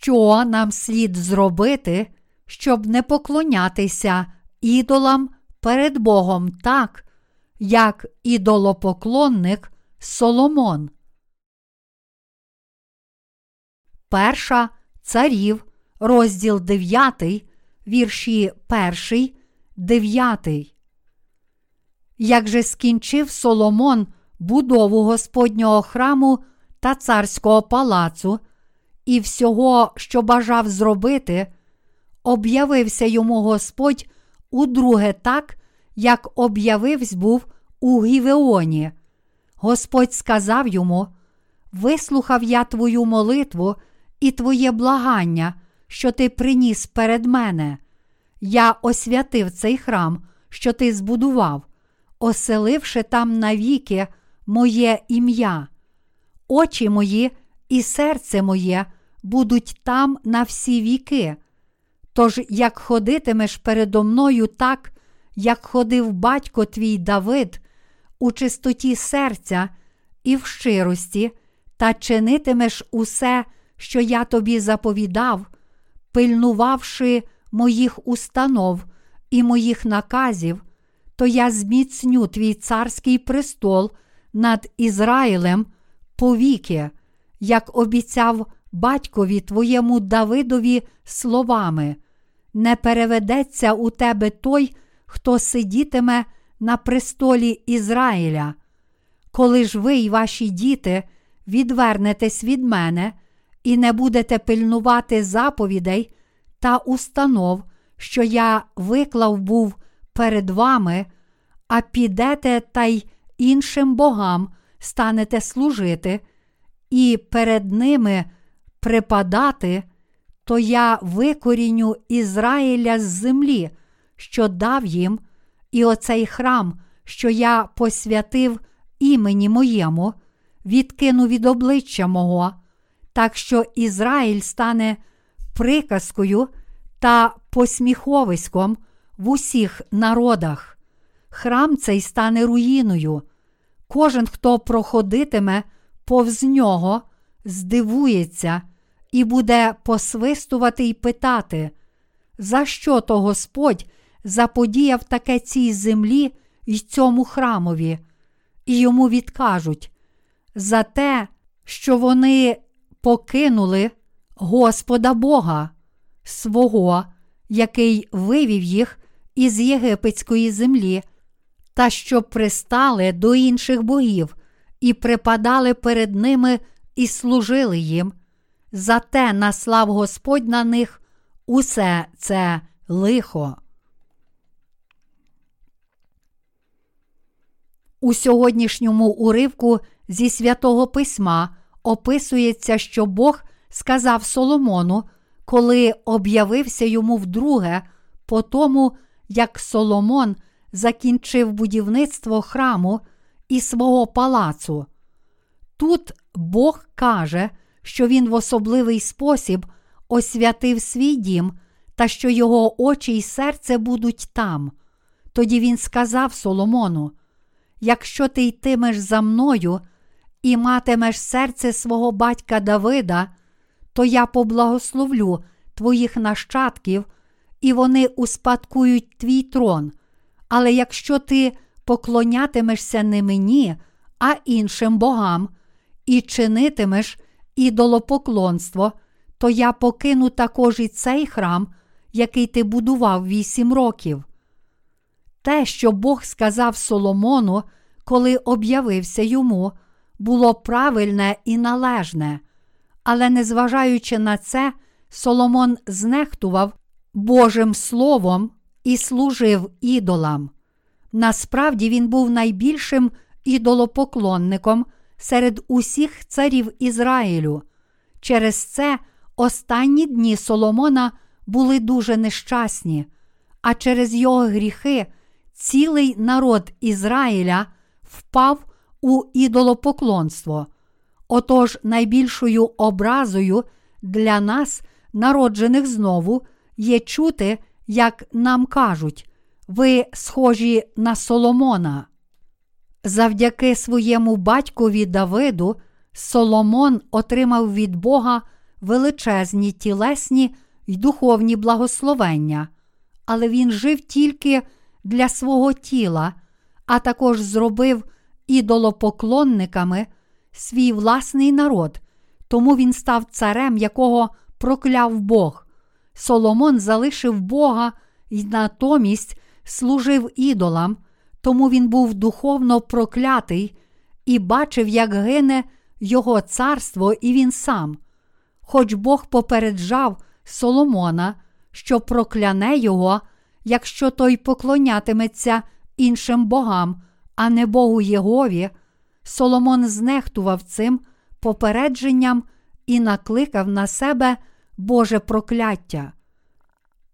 що нам слід зробити, щоб не поклонятися ідолам перед Богом так, як ідолопоклонник Соломон. Перша царів, розділ 9, вірші 1, 9. Як же скінчив Соломон будову Господнього храму та царського палацу і всього, що бажав зробити, об'явився йому Господь удруге так, як об'явився був у Гівеоні. Господь сказав йому: Вислухав я твою молитву і твоє благання, що ти приніс перед мене. Я освятив цей храм, що ти збудував, оселивши там навіки моє ім'я. Очі мої і серце моє будуть там на всі віки. Тож, як ходитимеш передо мною так, як ходив батько твій Давид, у чистоті серця і в щирості, та чинитимеш усе, що я тобі заповідав, пильнувавши моїх установ і моїх наказів, то я зміцню твій царський престол над Ізраїлем повіки, як обіцяв батькові твоєму Давидові словами: не переведеться у тебе той, хто сидітиме на престолі Ізраїля. Коли ж ви й ваші діти відвернетесь від мене і не будете пильнувати заповідей та установ, що я виклав був перед вами, а підете та й іншим богам станете служити, і перед ними припадати, то я викоріню Ізраїля з землі, що дав їм, і оцей храм, що я посвятив імені моєму, відкину від обличчя мого, так що Ізраїль стане приказкою та посміховиськом в усіх народах. Храм цей стане руїною. Кожен, хто проходитиме повз нього, здивується і буде посвистувати й питати, за що то Господь заподіяв таке цій землі й цьому храмові, і йому відкажуть за те, що вони покинули Господа Бога, свого, який вивів їх із єгипетської землі, та що пристали до інших богів і припадали перед ними і служили їм. Зате наслав Господь на них усе це лихо. У сьогоднішньому уривку зі святого письма описується, що Бог сказав Соломону, коли об'явився йому вдруге, по тому, як Соломон закінчив будівництво храму і свого палацу. Тут Бог каже, що він в особливий спосіб освятив свій дім та що його очі й серце будуть там. Тоді він сказав Соломону: Якщо ти йтимеш за мною і матимеш серце свого батька Давида, то я поблагословлю твоїх нащадків, і вони успадкують твій трон. Але якщо ти поклонятимешся не мені, а іншим богам, і чинитимеш ідолопоклонство, то я покину також і цей храм, який ти будував вісім років. Те, що Бог сказав Соломону, коли об'явився йому, було правильне і належне, але незважаючи на це, Соломон знехтував Божим Словом і служив ідолам. Насправді він був найбільшим ідолопоклонником серед усіх царів Ізраїлю. Через це останні дні Соломона були дуже нещасні, а через його гріхи цілий народ Ізраїля впав у ідолопоклонство. Отож, найбільшою образою для нас, народжених знову, є чути, як нам кажуть, ви схожі на Соломона. Завдяки своєму батькові Давиду Соломон отримав від Бога величезні тілесні й духовні благословення, але він жив тільки для свого тіла, а також зробив ідолопоклонниками свій власний народ, тому він став царем, якого прокляв Бог. Соломон залишив Бога і натомість служив ідолам, тому він був духовно проклятий і бачив, як гине його царство і він сам. Хоч Бог попереджав Соломона, що прокляне його, якщо той поклонятиметься іншим богам, а не Богу Єгові, Соломон знехтував цим попередженням і накликав на себе Боже прокляття.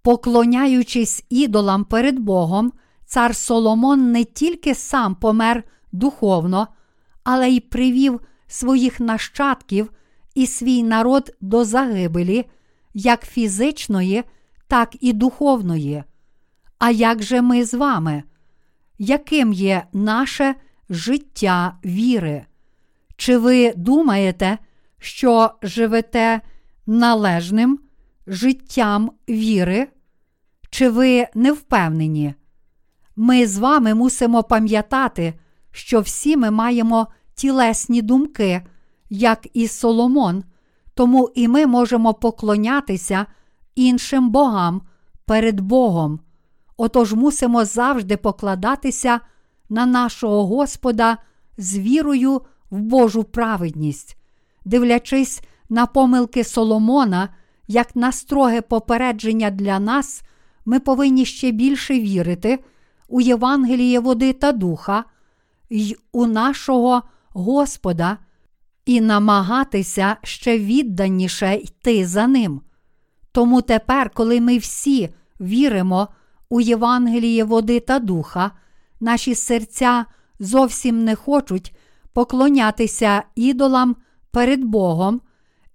Поклоняючись ідолам перед Богом, цар Соломон не тільки сам помер духовно, але й привів своїх нащадків і свій народ до загибелі, як фізичної, так і духовної. А як же ми з вами? Яким є наше життя віри? Чи ви думаєте, що живете належним життям віри? Чи ви не впевнені? Ми з вами мусимо пам'ятати, що всі ми маємо тілесні думки, як і Соломон, тому і ми можемо поклонятися іншим богам перед Богом. Отож мусимо завжди покладатися на нашого Господа з вірою в Божу праведність, дивлячись на помилки Соломона, як на строге попередження для нас, ми повинні ще більше вірити у Євангеліє води та духа й у нашого Господа і намагатися ще відданіше йти за ним. Тому тепер, коли ми всі віримо у Євангеліє води та духа, наші серця зовсім не хочуть поклонятися ідолам перед Богом,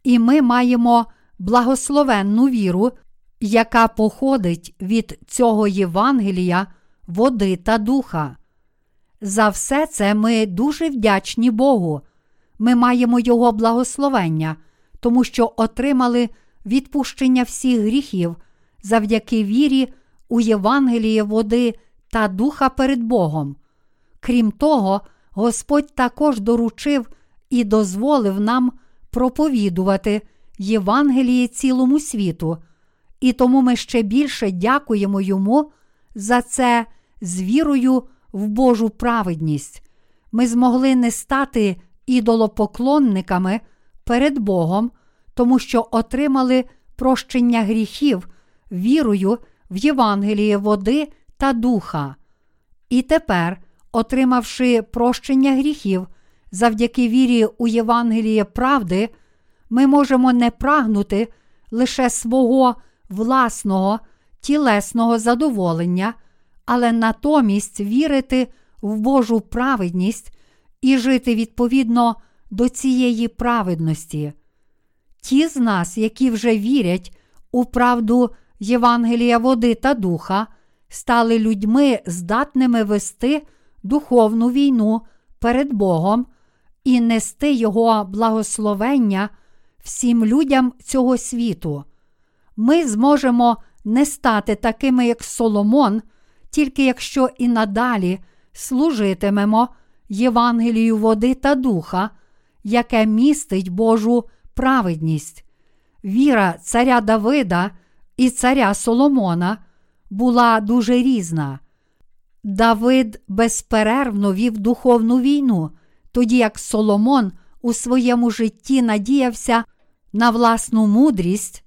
і ми маємо благословенну віру, яка походить від цього Євангелія, води та духа. За все це ми дуже вдячні Богу. Ми маємо Його благословення, тому що отримали відпущення всіх гріхів завдяки вірі у Євангеліє води та духа перед Богом. Крім того, Господь також доручив і дозволив нам проповідувати Євангеліє цілому світу, і тому ми ще більше дякуємо Йому за це з вірою в Божу праведність. Ми змогли не стати ідолопоклонниками перед Богом, тому що отримали прощення гріхів вірою в Євангеліє води та духа. І тепер, отримавши прощення гріхів завдяки вірі у Євангеліє правди, ми можемо не прагнути лише свого власного тілесного задоволення, але натомість вірити в Божу праведність і жити відповідно до цієї праведності. Ті з нас, які вже вірять у правду Євангелія води та духа, стали людьми, здатними вести духовну війну перед Богом і нести Його благословення всім людям цього світу. Ми зможемо не стати такими, як Соломон, тільки якщо і надалі служитимемо Євангелію води та духа, яке містить Божу праведність. Віра царя Давида і царя Соломона була дуже різна. Давид безперервно вів духовну війну, тоді як Соломон у своєму житті надіявся на власну мудрість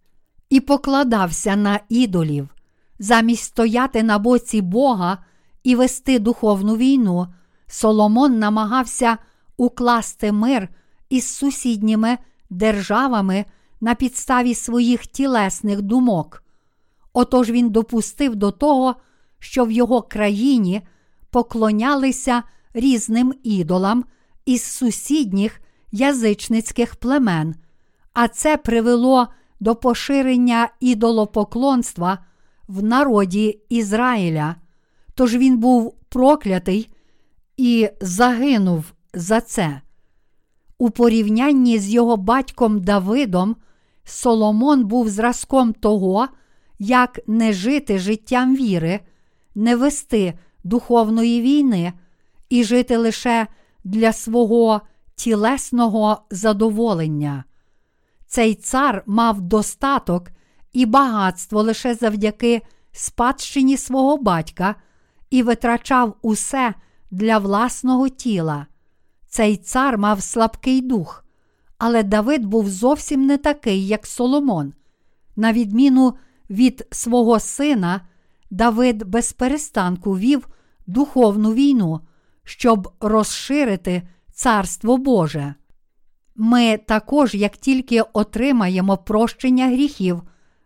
і покладався на ідолів, замість стояти на боці Бога і вести духовну війну, Соломон намагався укласти мир із сусідніми державами на підставі своїх тілесних думок. Отож він допустив до того, що в його країні поклонялися різним ідолам із сусідніх язичницьких племен, а це привело до поширення ідолопоклонства в народі Ізраїля. Тож він був проклятий і загинув за це. У порівнянні з його батьком Давидом, Соломон був зразком того, як не жити життям віри, не вести духовної війни і жити лише для свого тілесного задоволення. Цей цар мав достаток і багатство лише завдяки спадщині свого батька і витрачав усе для власного тіла. Цей цар мав слабкий дух, але Давид був зовсім не такий, як Соломон. На відміну від свого сина, Давид без перестанку вів духовну війну, щоб розширити Царство Боже. Ми також, як тільки отримаємо прощення гріхів,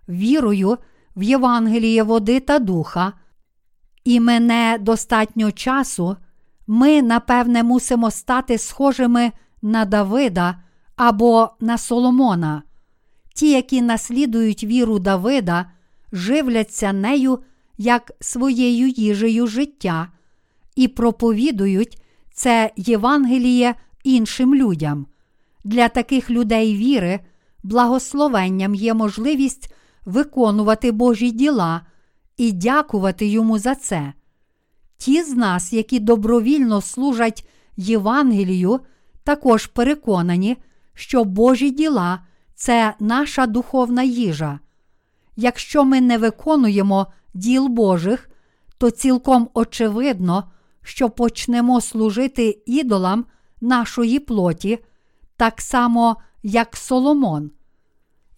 вірою в Євангеліє води та духа, і мене достатньо часу, ми, напевне, мусимо стати схожими на Давида або на Соломона. Ті, які наслідують віру Давида, живляться нею як своєю їжею життя і проповідують це Євангеліє іншим людям. Для таких людей віри, благословенням є можливість виконувати Божі діла і дякувати йому за це. Ті з нас, які добровільно служать Євангелію, також переконані, що Божі діла це наша духовна їжа. Якщо ми не виконуємо діл Божих, то цілком очевидно, що почнемо служити ідолам нашої плоті, так само, як Соломон.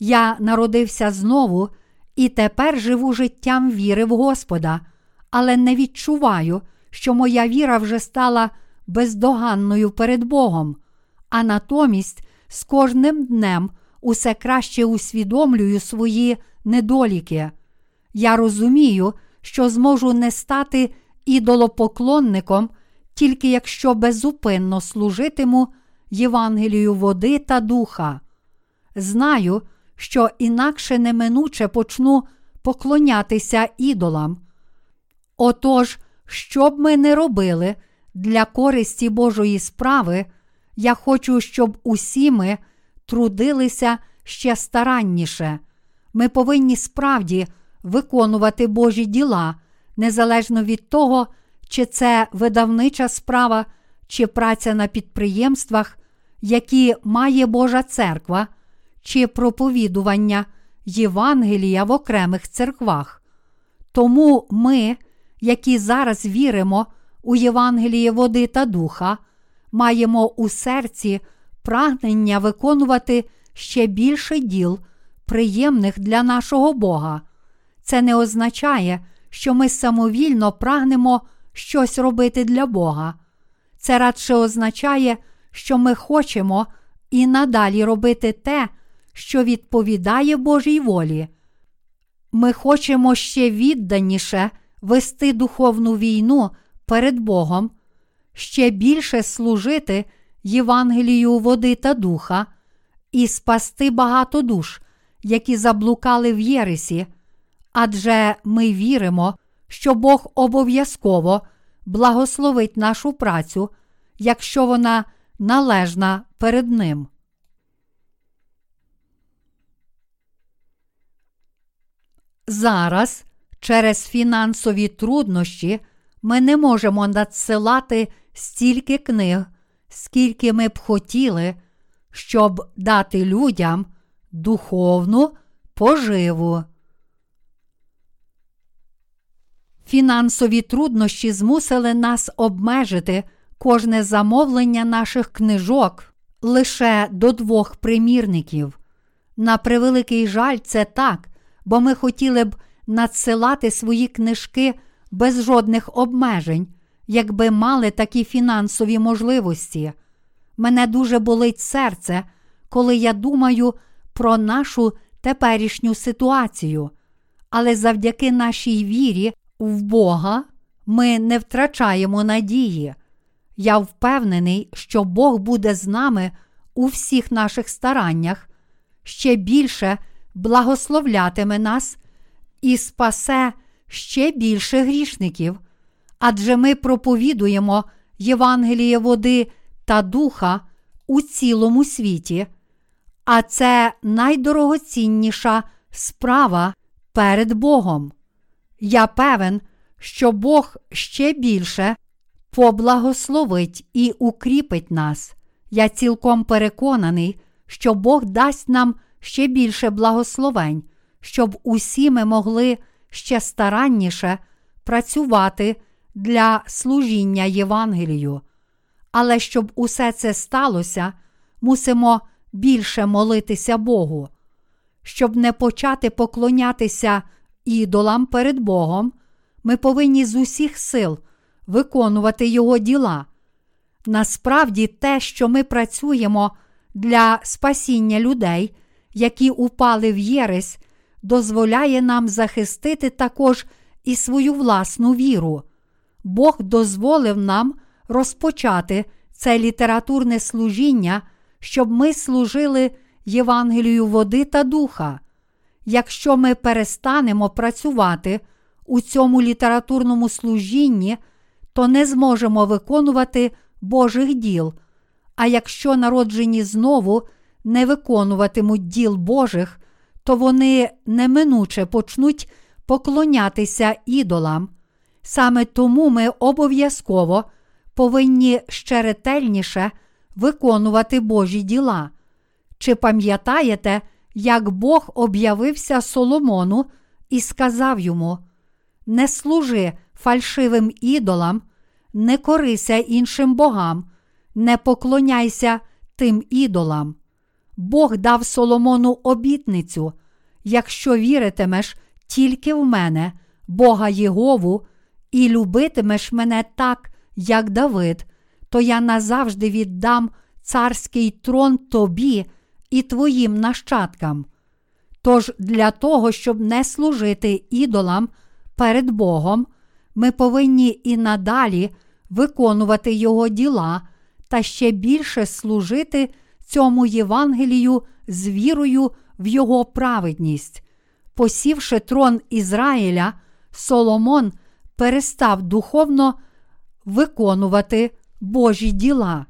Я народився знову і тепер живу життям віри в Господа, але не відчуваю, що моя віра вже стала бездоганною перед Богом, а натомість з кожним днем усе краще усвідомлюю свої недоліки. Я розумію, що зможу не стати ідолопоклонником, тільки якщо безупинно служитиму Євангелію води та духа. Знаю, що інакше неминуче почну поклонятися ідолам. Отож, що б ми не робили для користі Божої справи, я хочу, щоб усі ми трудилися ще старанніше. Ми повинні справді виконувати Божі діла, незалежно від того, чи це видавнича справа, чи праця на підприємствах, які має Божа церква, чи проповідування Євангелія в окремих церквах. Тому ми, які зараз віримо у Євангеліє води та духа, маємо у серці прагнення виконувати ще більше діл, приємних для нашого Бога. Це не означає, що ми самовільно прагнемо щось робити для Бога. Це радше означає, що ми хочемо і надалі робити те, що відповідає Божій волі. Ми хочемо ще відданіше вести духовну війну перед Богом, ще більше служити Євангелію води та духа і спасти багато душ, які заблукали в Єресі, адже ми віримо, що Бог обов'язково благословить нашу працю, якщо вона належна перед Ним. Зараз через фінансові труднощі ми не можемо надсилати стільки книг, скільки ми б хотіли, щоб дати людям духовну поживу. Фінансові труднощі змусили нас обмежити кожне замовлення наших книжок лише до двох примірників. На превеликий жаль, це так, бо ми хотіли б надсилати свої книжки без жодних обмежень, якби мали такі фінансові можливості. Мене дуже болить серце, коли я думаю про нашу теперішню ситуацію, але завдяки нашій вірі в Бога ми не втрачаємо надії. Я впевнений, що Бог буде з нами у всіх наших стараннях, ще більше благословлятиме нас і спасе ще більше грішників, адже ми проповідуємо Євангеліє води та духа у цілому світі, А це найдорогоцінніша справа перед Богом. Я певен, що Бог ще більше поблагословить і укріпить нас. Я цілком переконаний, що Бог дасть нам ще більше благословень, щоб усі ми могли ще старанніше працювати для служіння Євангелію. Але щоб усе це сталося, мусимо більше молитися Богу. Щоб не почати поклонятися ідолам перед Богом, ми повинні з усіх сил виконувати Його діла. Насправді, те, що ми працюємо для спасіння людей, які упали в Єресь, дозволяє нам захистити також і свою власну віру. Бог дозволив нам розпочати це літературне служіння, щоб ми служили Євангелію води та духа. Якщо ми перестанемо працювати у цьому літературному служінні, то не зможемо виконувати Божих діл. А якщо народжені знову не виконуватимуть діл Божих, то вони неминуче почнуть поклонятися ідолам. Саме тому ми обов'язково повинні ще ретельніше виконувати Божі діла. Чи пам'ятаєте, як Бог об'явився Соломону і сказав йому: Не служи фальшивим ідолам, не корися іншим богам, не поклоняйся тим ідолам. Бог дав Соломону обітницю: якщо віритимеш тільки в мене, Бога Єгову, і любитимеш мене так, як Давид, то я назавжди віддам царський трон тобі і твоїм нащадкам. Тож для того, щоб не служити ідолам перед Богом, ми повинні і надалі виконувати Його діла та ще більше служити цьому Євангелію з вірою в Його праведність. Посівши трон Ізраїля, Соломон перестав духовно виконувати Божі діла.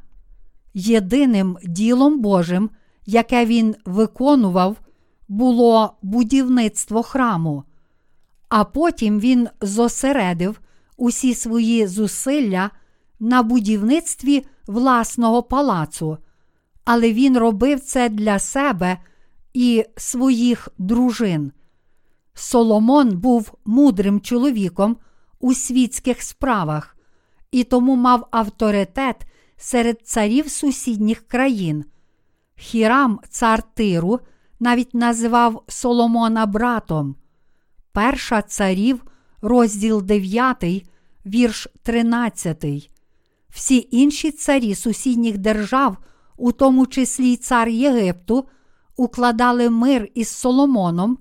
Єдиним ділом Божим, яке він виконував, було будівництво храму, а потім він зосередив усі свої зусилля на будівництві власного палацу, але він робив це для себе і своїх дружин. Соломон був мудрим чоловіком у світських справах і тому мав авторитет серед царів сусідніх країн. Хірам, цар Тиру, навіть називав Соломона братом. Перша царів, розділ 9, вірш 13. Всі інші царі сусідніх держав, у тому числі й цар Єгипту, укладали мир із Соломоном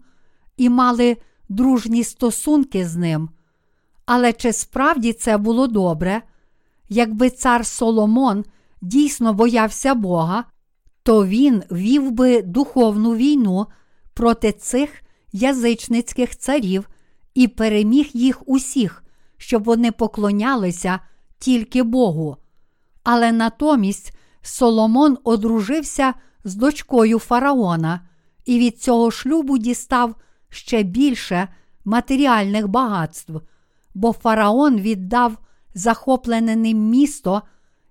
і мали дружні стосунки з ним. Але чи справді це було добре? Якби цар Соломон дійсно боявся Бога, то він вів би духовну війну проти цих язичницьких царів і переміг їх усіх, щоб вони поклонялися тільки Богу. Але натомість Соломон одружився з дочкою фараона і від цього шлюбу дістав ще більше матеріальних багатств, бо фараон віддав захоплене ним місто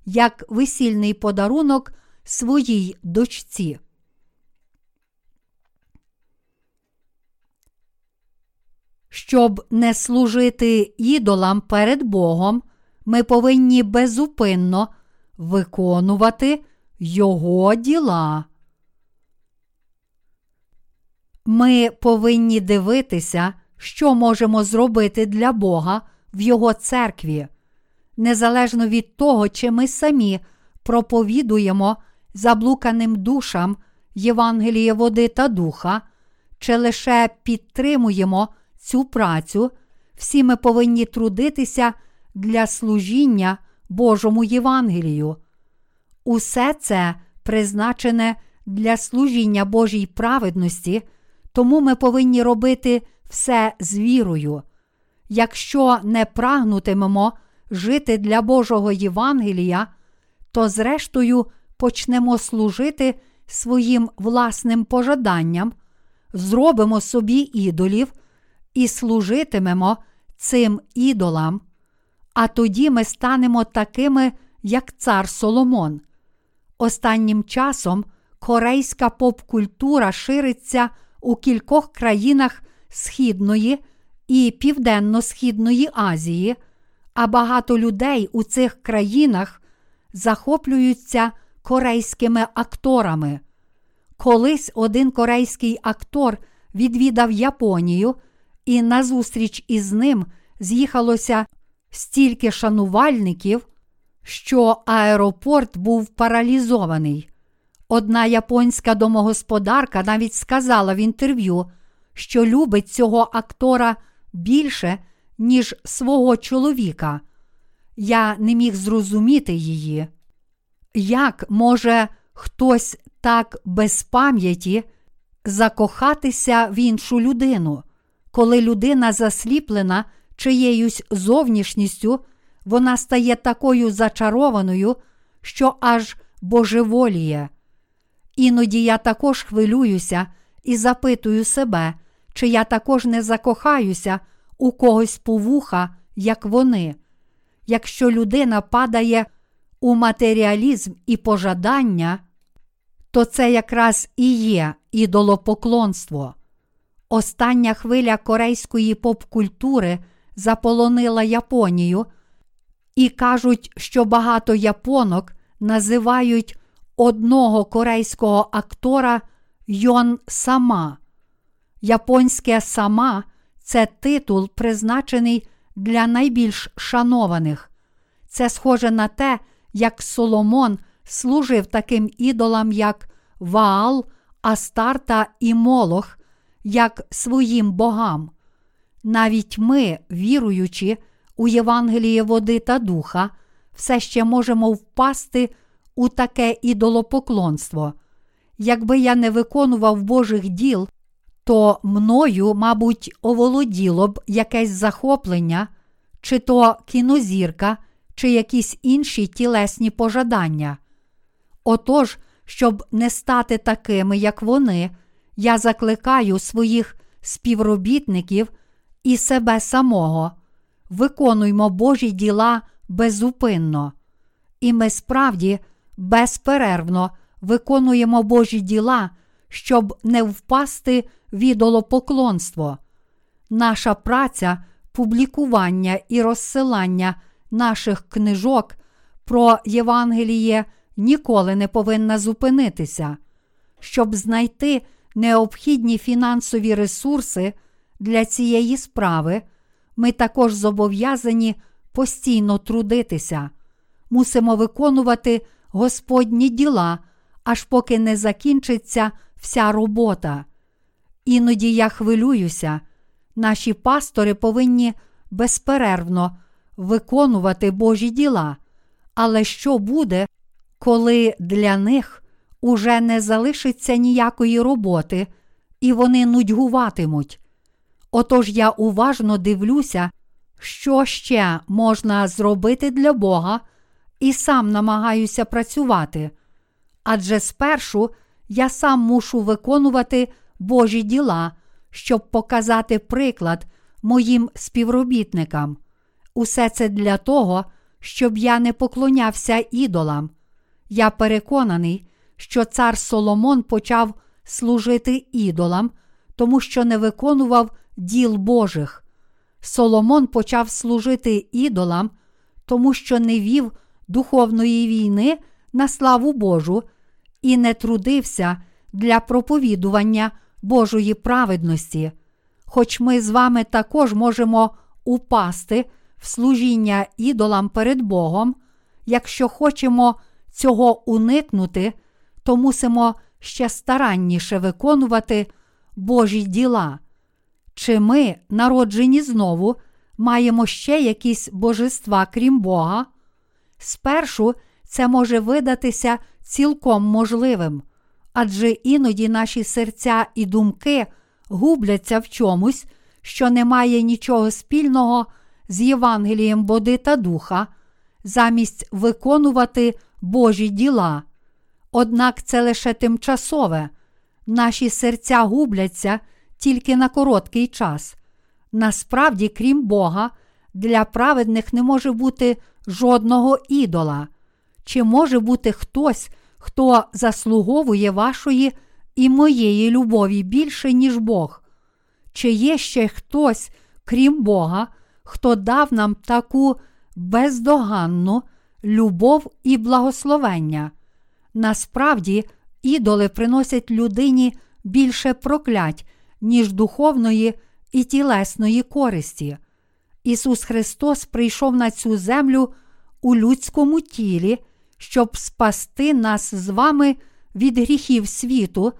як весільний подарунок своїй дочці. Щоб не служити ідолам перед Богом, ми повинні безупинно виконувати Його діла. Ми повинні дивитися, що можемо зробити для Бога в Його церкві, незалежно від того, чи ми самі проповідуємо заблуканим душам Євангеліє води та духа, чи лише підтримуємо цю працю, всі ми повинні трудитися для служіння Божому Євангелію. Усе це призначене для служіння Божій праведності, тому ми повинні робити все з вірою. Якщо не прагнутимемо жити для Божого Євангелія, то зрештою почнемо служити своїм власним пожаданням, зробимо собі ідолів і служитимемо цим ідолам, а тоді ми станемо такими, як цар Соломон. Останнім часом корейська поп-культура шириться у кількох країнах Східної і Південно-Східної Азії, а багато людей у цих країнах захоплюються корейськими акторами. Колись один корейський актор відвідав Японію, і назустріч із ним з'їхалося стільки шанувальників, що аеропорт був паралізований. Одна японська домогосподарка навіть сказала в інтерв'ю, що любить цього актора більше, ніж свого чоловіка. Я не міг зрозуміти її. Як може хтось так без пам'яті закохатися в іншу людину, коли людина засліплена чиєюсь зовнішністю, вона стає такою зачарованою, що аж божеволіє. Іноді я також хвилююся і запитую себе, чи я також не закохаюся у когось по вуха, як вони. Якщо людина падає у матеріалізм і пожадання, то це якраз і є ідолопоклонство. Остання хвиля корейської поп-культури заполонила Японію, і кажуть, що багато японок називають одного корейського актора Йон Сама. Японське сама це титул, призначений для найбільш шанованих. Це схоже на те, як Соломон служив таким ідолам, як Ваал, Астарта і Молох, як своїм богам. Навіть ми, віруючи у Євангеліє води та духа, все ще можемо впасти у таке ідолопоклонство. Якби я не виконував Божих діл, то мною, мабуть, оволоділо б якесь захоплення, чи то кінозірка, чи якісь інші тілесні пожадання. Отож, щоб не стати такими, як вони, я закликаю своїх співробітників і себе самого, виконуймо Божі діла безупинно. І ми справді безперервно виконуємо Божі діла, щоб не впасти в ідолопоклонство. Наша праця, публікування і розсилання наших книжок про Євангеліє ніколи не повинна зупинитися. Щоб знайти необхідні фінансові ресурси для цієї справи, ми також зобов'язані постійно трудитися, мусимо виконувати Господні діла, аж поки не закінчиться вся робота. Іноді я хвилююся, наші пастори повинні безперервно виконувати Божі діла. Але що буде, коли для них уже не залишиться ніякої роботи, і вони нудьгуватимуть? Отож я уважно дивлюся, що ще можна зробити для Бога, і сам намагаюся працювати. Адже спершу я сам мушу виконувати Божі діла, щоб показати приклад моїм співробітникам. Усе це для того, щоб я не поклонявся ідолам. Я переконаний, що цар Соломон почав служити ідолам, тому що не виконував діл Божих. Соломон почав служити ідолам, тому що не вів духовної війни на славу Божу і не трудився для проповідування Божої праведності. Хоч ми з вами також можемо упасти в служіння ідолам перед Богом, якщо хочемо цього уникнути, то мусимо ще старанніше виконувати Божі діла. Чи ми, народжені знову, маємо ще якісь божества, крім Бога? Спершу це може видатися цілком можливим, адже іноді наші серця і думки губляться в чомусь, що не має нічого спільного з Євангелієм води та духа, замість виконувати Божі діла. Однак це лише тимчасове, наші серця губляться тільки на короткий час. Насправді, крім Бога, для праведних не може бути жодного ідола. Чи може бути хтось, хто заслуговує вашої і моєї любові більше, ніж Бог? Чи є ще хтось, крім Бога, хто дав нам таку бездоганну любов і благословення? Насправді, ідоли приносять людині більше проклять, ніж духовної і тілесної користі. Ісус Христос прийшов на цю землю у людському тілі, щоб спасти нас з вами від гріхів світу,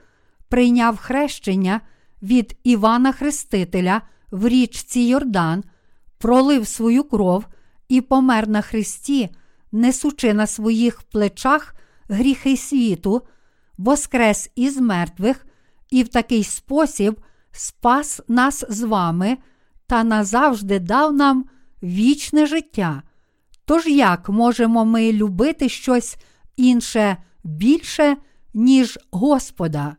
прийняв хрещення від Івана Хрестителя в річці Йордан, пролив свою кров і помер на Христі, несучи на своїх плечах гріхи світу, воскрес із мертвих і в такий спосіб спас нас з вами та назавжди дав нам вічне життя. Тож як можемо ми любити щось інше більше, ніж Господа?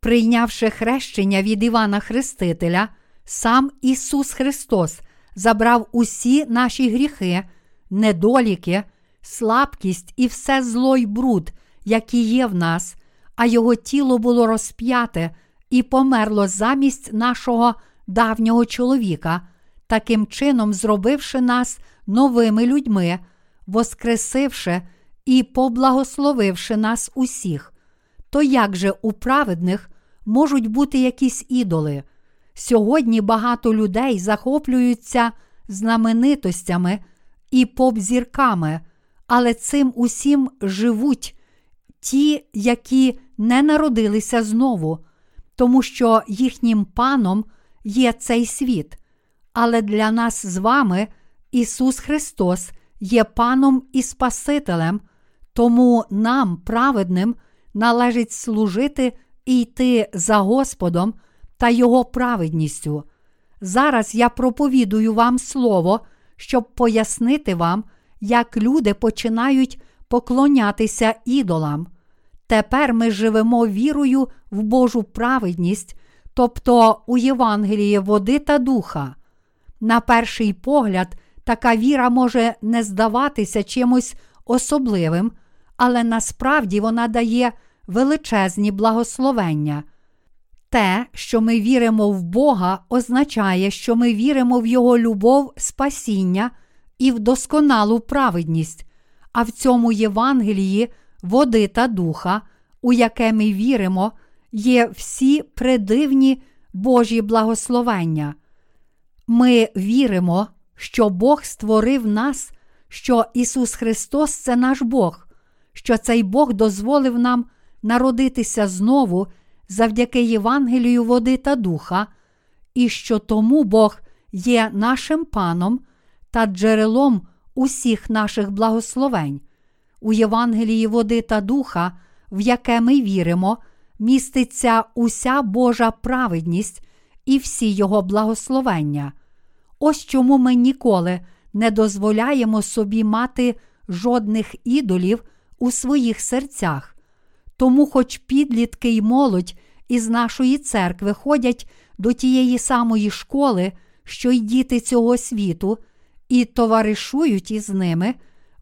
Прийнявши хрещення від Івана Хрестителя, сам Ісус Христос забрав усі наші гріхи, недоліки, слабкість і все зло й бруд, які є в нас, а Його тіло було розп'яте і померло замість нашого давнього чоловіка, таким чином зробивши нас новими людьми, воскресивши і поблагословивши нас усіх. То як же у праведних можуть бути якісь ідоли? Сьогодні багато людей захоплюються знаменитостями і поп-зірками, але цим усім живуть ті, які не народилися знову, тому що їхнім паном є цей світ. Але для нас з вами Ісус Христос є Паном і Спасителем, тому нам, праведним, належить служити і йти за Господом та Його праведністю. Зараз я проповідую вам Слово, щоб пояснити вам, як люди починають поклонятися ідолам. Тепер ми живемо вірою в Божу праведність, тобто у Євангелії води та духа. На перший погляд, така віра може не здаватися чимось особливим, але насправді вона дає величезні благословення. Те, що ми віримо в Бога, означає, що ми віримо в Його любов, спасіння і в досконалу праведність, а в цьому Євангелії води та духа, у яке ми віримо, є всі придивні Божі благословення. Ми віримо, що Бог створив нас, що Ісус Христос це наш Бог, що цей Бог дозволив нам народитися знову завдяки Євангелію води та духа, і що тому Бог є нашим паном та джерелом усіх наших благословень. У Євангелії води та духа, в яке ми віримо, міститься уся Божа праведність і всі Його благословення. Ось чому ми ніколи не дозволяємо собі мати жодних ідолів у своїх серцях. Тому, хоч підлітки й молодь із нашої церкви ходять до тієї самої школи, що й діти цього світу, і товаришують із ними,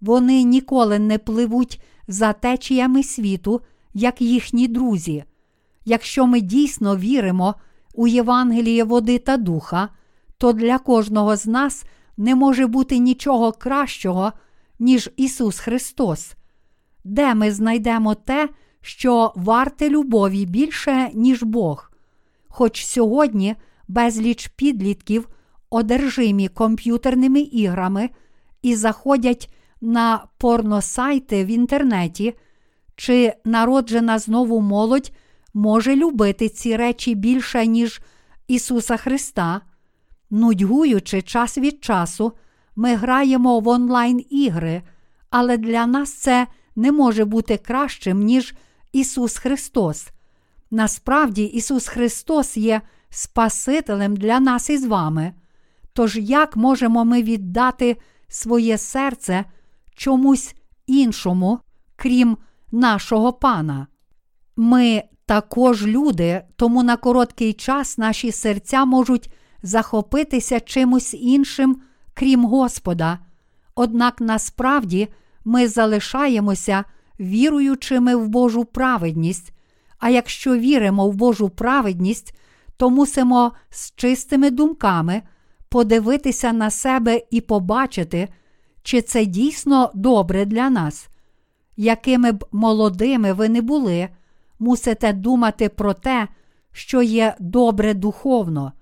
вони ніколи не пливуть за течіями світу, як їхні друзі. Якщо ми дійсно віримо у Євангеліє води та духа, то для кожного з нас не може бути нічого кращого, ніж Ісус Христос. Де ми знайдемо те, що варте любові більше, ніж Бог. Хоч сьогодні безліч підлітків одержимі комп'ютерними іграми і заходять на порносайти в інтернеті, чи народжена знову молодь може любити ці речі більше, ніж Ісуса Христа. Нудьгуючи час від часу, ми граємо в онлайн ігри, але для нас це не може бути кращим, ніж Ісус Христос. Насправді, Ісус Христос є Спасителем для нас із вами. Тож як можемо ми віддати своє серце чомусь іншому, крім нашого пана. Ми також люди, тому на короткий час наші серця можуть захопитися чимось іншим, крім Господа. Однак насправді ми залишаємося віруючими в Божу праведність, а якщо віримо в Божу праведність, то мусимо з чистими думками подивитися на себе і побачити, чи це дійсно добре для нас. Якими б молодими ви не були, мусите думати про те, що є добре духовно.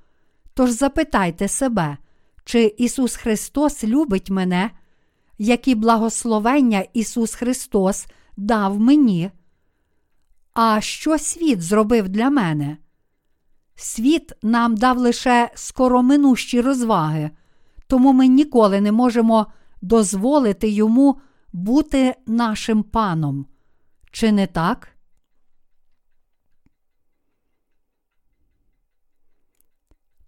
Тож запитайте себе, чи Ісус Христос любить мене, які благословення Ісус Христос дав мені. А що світ зробив для мене? Світ нам дав лише скороминущі розваги, тому ми ніколи не можемо дозволити йому бути нашим паном. Чи не так?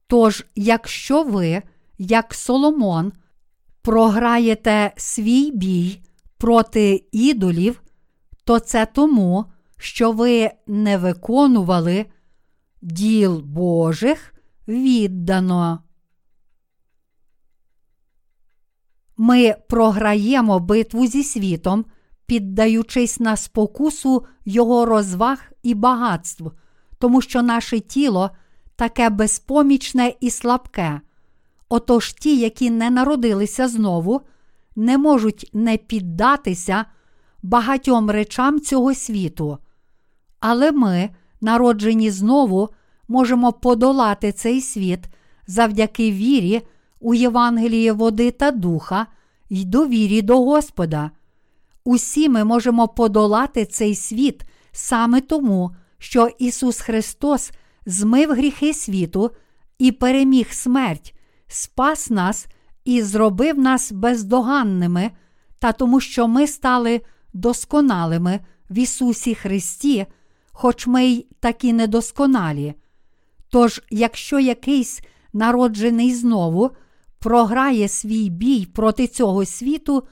Тож, якщо ви, як Соломон, програєте свій бій проти ідолів, то це тому, що ви не виконували діл Божих віддано. Ми програємо битву зі світом, піддаючись на спокусу його розваг і багатств, тому що наше тіло таке безпомічне і слабке. Отож ті, які не народилися знову, не можуть не піддатися багатьом речам цього світу. Але ми, народжені знову, можемо подолати цей світ завдяки вірі у Євангеліє води та духа й довірі до Господа. Усі ми можемо подолати цей світ саме тому, що Ісус Христос змив гріхи світу і переміг смерть, спас нас і зробив нас бездоганними, та тому, що ми стали досконалими в Ісусі Христі, хоч ми й такі недосконалі. Тож, якщо якийсь народжений знову програє свій бій проти цього світу,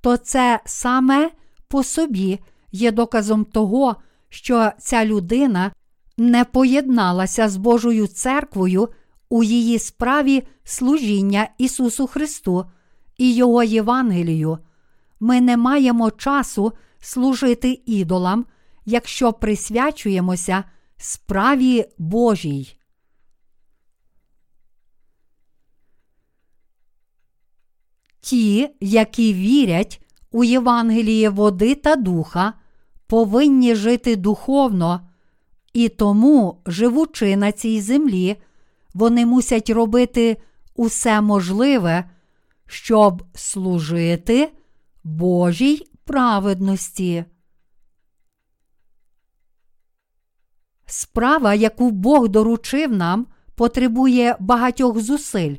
то це саме по собі є доказом того, що ця людина не поєдналася з Божою церквою у її справі служіння Ісусу Христу і Його Євангелію. Ми не маємо часу служити ідолам, якщо присвячуємося справі Божій. Ті, які вірять у Євангеліє води та духа, повинні жити духовно, і тому, живучи на цій землі, вони мусять робити усе можливе, щоб служити Божій праведності. Справа, яку Бог доручив нам, потребує багатьох зусиль,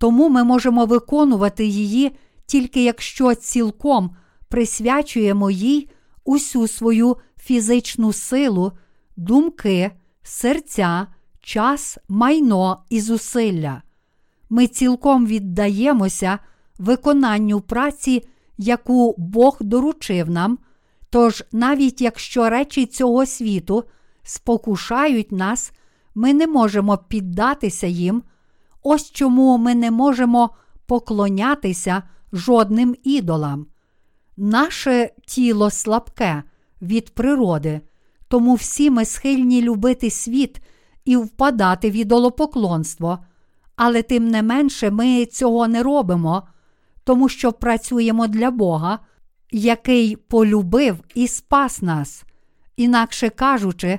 тому ми можемо виконувати її тільки якщо цілком присвячуємо їй усю свою фізичну силу, думки, серця, час, майно і зусилля. Ми цілком віддаємося виконанню праці, яку Бог доручив нам. Тож, навіть якщо речі цього світу спокушають нас, ми не можемо піддатися їм. Ось чому ми не можемо поклонятися жодним ідолам. Наше тіло слабке від природи, тому всі ми схильні любити світ і впадати в ідолопоклонство, але тим не менше ми цього не робимо, тому що працюємо для Бога, який полюбив і спас нас. Інакше кажучи,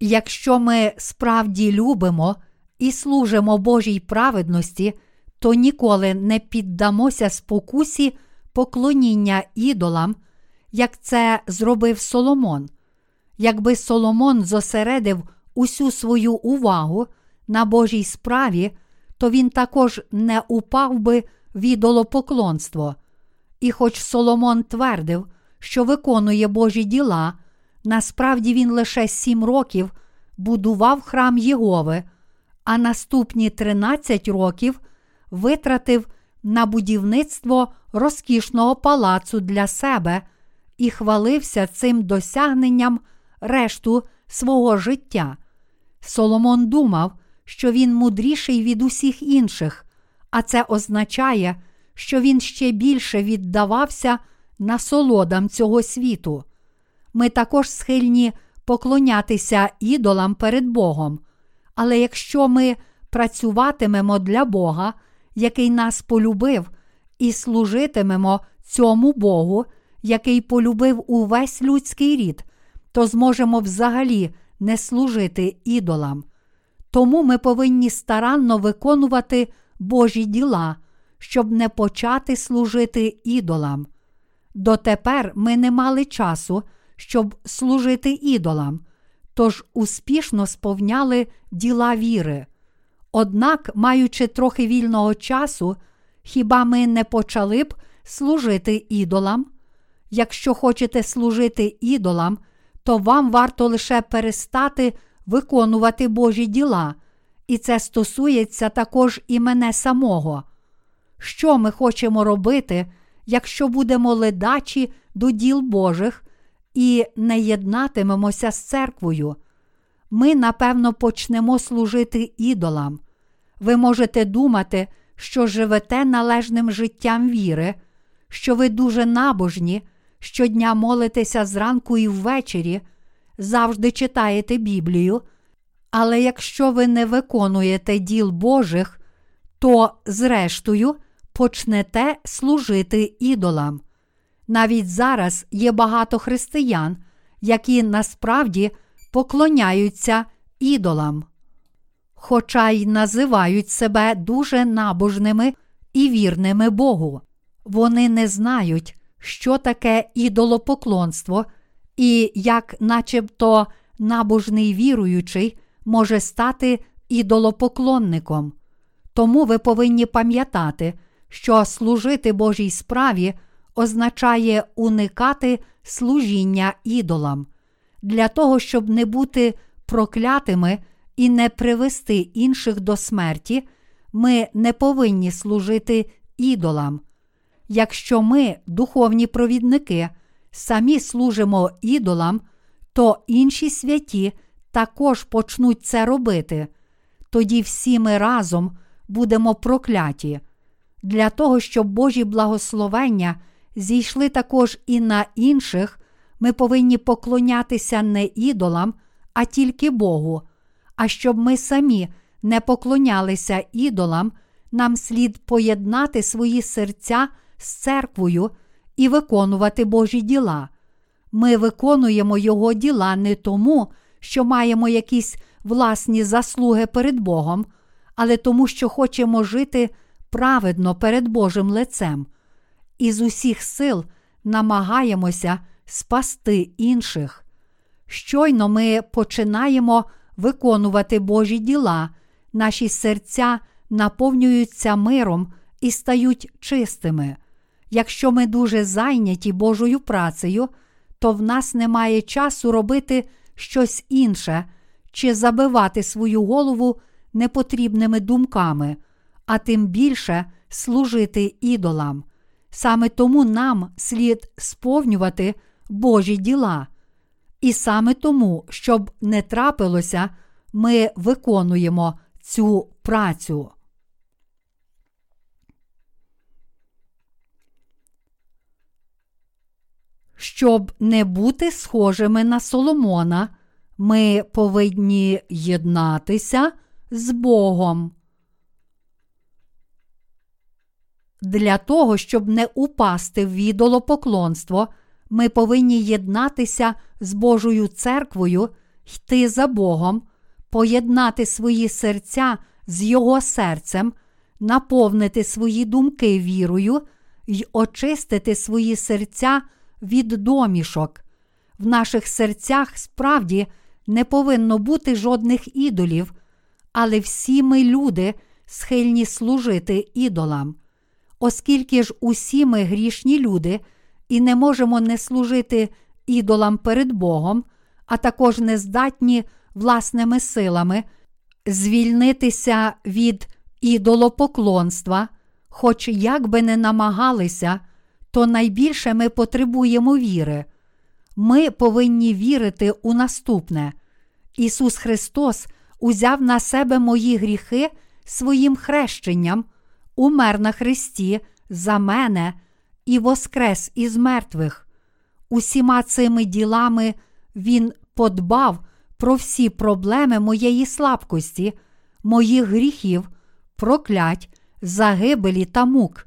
якщо ми справді любимо і служимо Божій праведності, то ніколи не піддамося спокусі поклоніння ідолам, як це зробив Соломон. Якби Соломон зосередив усю свою увагу на Божій справі, то він також не упав би в ідолопоклонство. І хоч Соломон твердив, що виконує Божі діла, насправді він лише сім років будував храм Єгови, а наступні 13 років витратив на будівництво розкішного палацу для себе і хвалився цим досягненням решту свого життя. Соломон думав, що він мудріший від усіх інших, а це означає, що він ще більше віддавався насолодам цього світу. Ми також схильні поклонятися ідолам перед Богом. Але якщо ми працюватимемо для Бога, який нас полюбив, і служитимемо цьому Богу, який полюбив увесь людський рід, то зможемо взагалі не служити ідолам. Тому ми повинні старанно виконувати Божі діла, щоб не почати служити ідолам. Дотепер ми не мали часу, щоб служити ідолам, тож успішно сповняли діла віри. Однак, маючи трохи вільного часу, хіба ми не почали б служити ідолам? Якщо хочете служити ідолам, то вам варто лише перестати виконувати Божі діла, і це стосується також і мене самого. Що ми хочемо робити, якщо будемо ледачі до діл Божих і не єднатимемося з церквою? Ми, напевно, почнемо служити ідолам. Ви можете думати, що живете належним життям віри, що ви дуже набожні, щодня молитеся зранку і ввечері, завжди читаєте Біблію. Але якщо ви не виконуєте діл Божих, то, зрештою, почнете служити ідолам. Навіть зараз є багато християн, які насправді поклоняються ідолам, хоча й називають себе дуже набожними і вірними Богу. Вони не знають, що таке ідолопоклонство, і як, начебто, набожний віруючий може стати ідолопоклонником. Тому ви повинні пам'ятати, що служити Божій справі означає уникати служіння ідолам. Для того, щоб не бути проклятими і не привести інших до смерті, ми не повинні служити ідолам. Якщо ми, духовні провідники, самі служимо ідолам, то інші святі також почнуть це робити. Тоді всі ми разом будемо прокляті. Для того, щоб Божі благословення зійшли також і на інших, ми повинні поклонятися не ідолам, а тільки Богу. А щоб ми самі не поклонялися ідолам, нам слід поєднати свої серця з церквою і виконувати Божі діла. Ми виконуємо Його діла не тому, що маємо якісь власні заслуги перед Богом, але тому, що хочемо жити праведно перед Божим лицем. І з усіх сил намагаємося спасти інших. Щойно ми починаємо виконувати Божі діла, наші серця наповнюються миром і стають чистими. Якщо ми дуже зайняті Божою працею, то в нас немає часу робити щось інше чи забивати свою голову непотрібними думками, а тим більше служити ідолам. Саме тому нам слід сповнювати Божі діла. І саме тому, щоб не трапилося, ми виконуємо цю працю. Щоб не бути схожими на Соломона, ми повинні єднатися з Богом. Для того, щоб не упасти в ідолопоклонство, ми повинні єднатися з Божою церквою, йти за Богом, поєднати свої серця з Його серцем, наповнити свої думки вірою й очистити свої серця від домішок. В наших серцях справді не повинно бути жодних ідолів, але всі ми люди схильні служити ідолам. Оскільки ж усі ми грішні люди і не можемо не служити ідолам перед Богом, а також не здатні власними силами звільнитися від ідолопоклонства, хоч як би не намагалися, то найбільше ми потребуємо віри. Ми повинні вірити у наступне. Ісус Христос узяв на себе мої гріхи своїм хрещенням, умер на Христі за мене і воскрес із мертвих. Усіма цими ділами Він подбав про всі проблеми моєї слабкості, моїх гріхів, проклять, загибелі та мук.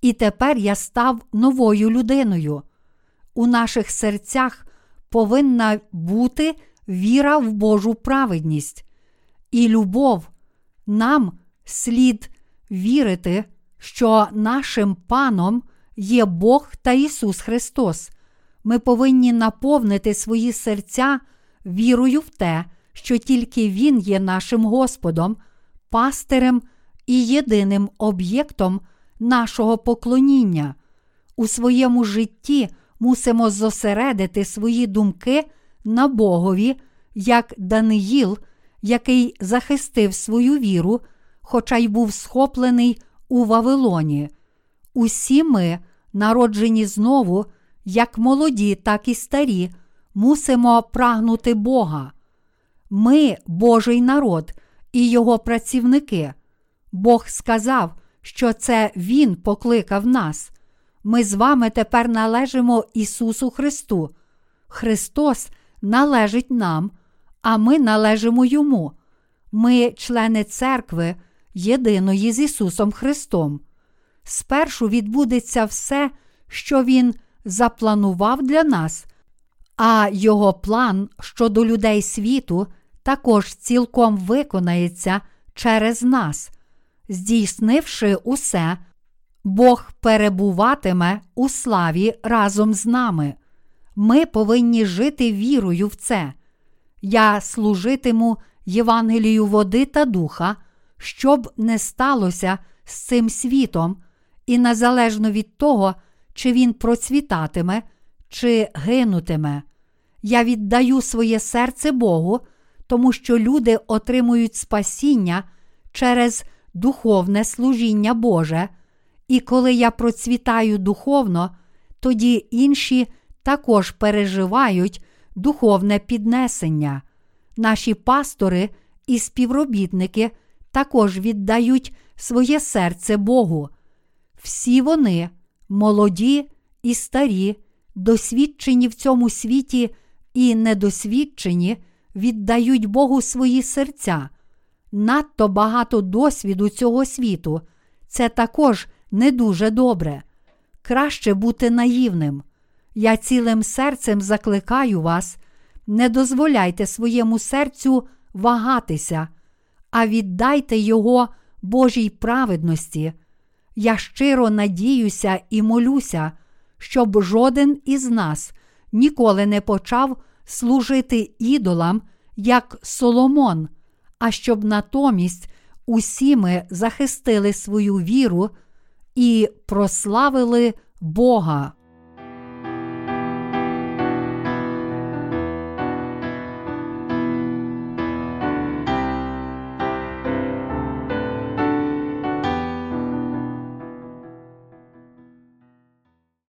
І тепер я став новою людиною. У наших серцях повинна бути віра в Божу праведність і любов. Нам слід вірити, що нашим паном є Бог та Ісус Христос. Ми повинні наповнити свої серця вірою в те, що тільки Він є нашим Господом, пастирем і єдиним об'єктом нашого поклоніння. У своєму житті мусимо зосередити свої думки на Богові, як Даниїл, який захистив свою віру, хоча й був схоплений у Вавилоні. Усі ми, народжені знову, як молоді, так і старі, мусимо прагнути Бога. Ми Божий народ і Його працівники. Бог сказав, що це Він покликав нас. Ми з вами тепер належимо Ісусу Христу. Христос належить нам, а ми належимо Йому. Ми члени церкви, єдиної з Ісусом Христом. Спершу відбудеться все, що Він запланував для нас, а Його план щодо людей світу також цілком виконається через нас. Здійснивши усе, Бог перебуватиме у славі разом з нами. Ми повинні жити вірою в це. Я служитиму Євангелію води та духа, щоб не сталося з цим світом, і незалежно від того, чи він процвітатиме, чи гинутиме. Я віддаю своє серце Богу, тому що люди отримують спасіння через духовне служіння Боже, і коли я процвітаю духовно, тоді інші також переживають духовне піднесення. Наші пастори і співробітники також віддають своє серце Богу. Всі вони, молоді і старі, досвідчені в цьому світі і недосвідчені, віддають Богу свої серця. Надто багато досвіду цього світу. Це також не дуже добре. Краще бути наївним. Я цілим серцем закликаю вас, не дозволяйте своєму серцю вагатися, а віддайте його Божій праведності. Я щиро надіюся і молюся, щоб жоден із нас ніколи не почав служити ідолам, як Соломон, а щоб натомість усі ми захистили свою віру і прославили Бога.